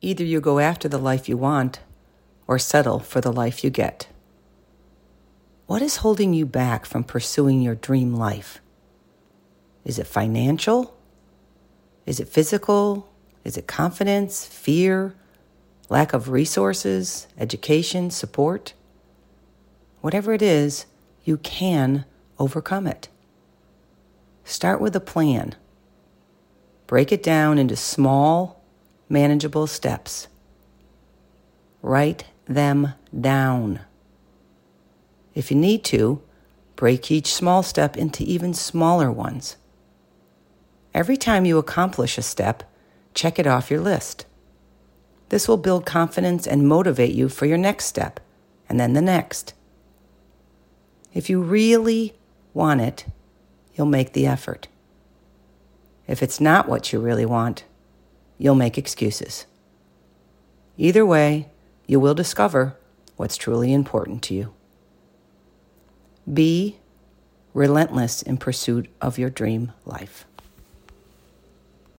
Either you go after the life you want or settle for the life you get. What is holding you back from pursuing your dream life? Is it financial? Is it physical? Is it confidence, fear, lack of resources, education, support? Whatever it is, you can overcome it. Start with a plan. Break it down into small, manageable steps. Write them down. If you need to, break each small step into even smaller ones. Every time you accomplish a step, check it off your list. This will build confidence and motivate you for your next step, and then the next. If you really want it, you'll make the effort. If it's not what you really want, you'll make excuses. Either way, you will discover what's truly important to you. Be relentless in pursuit of your dream life.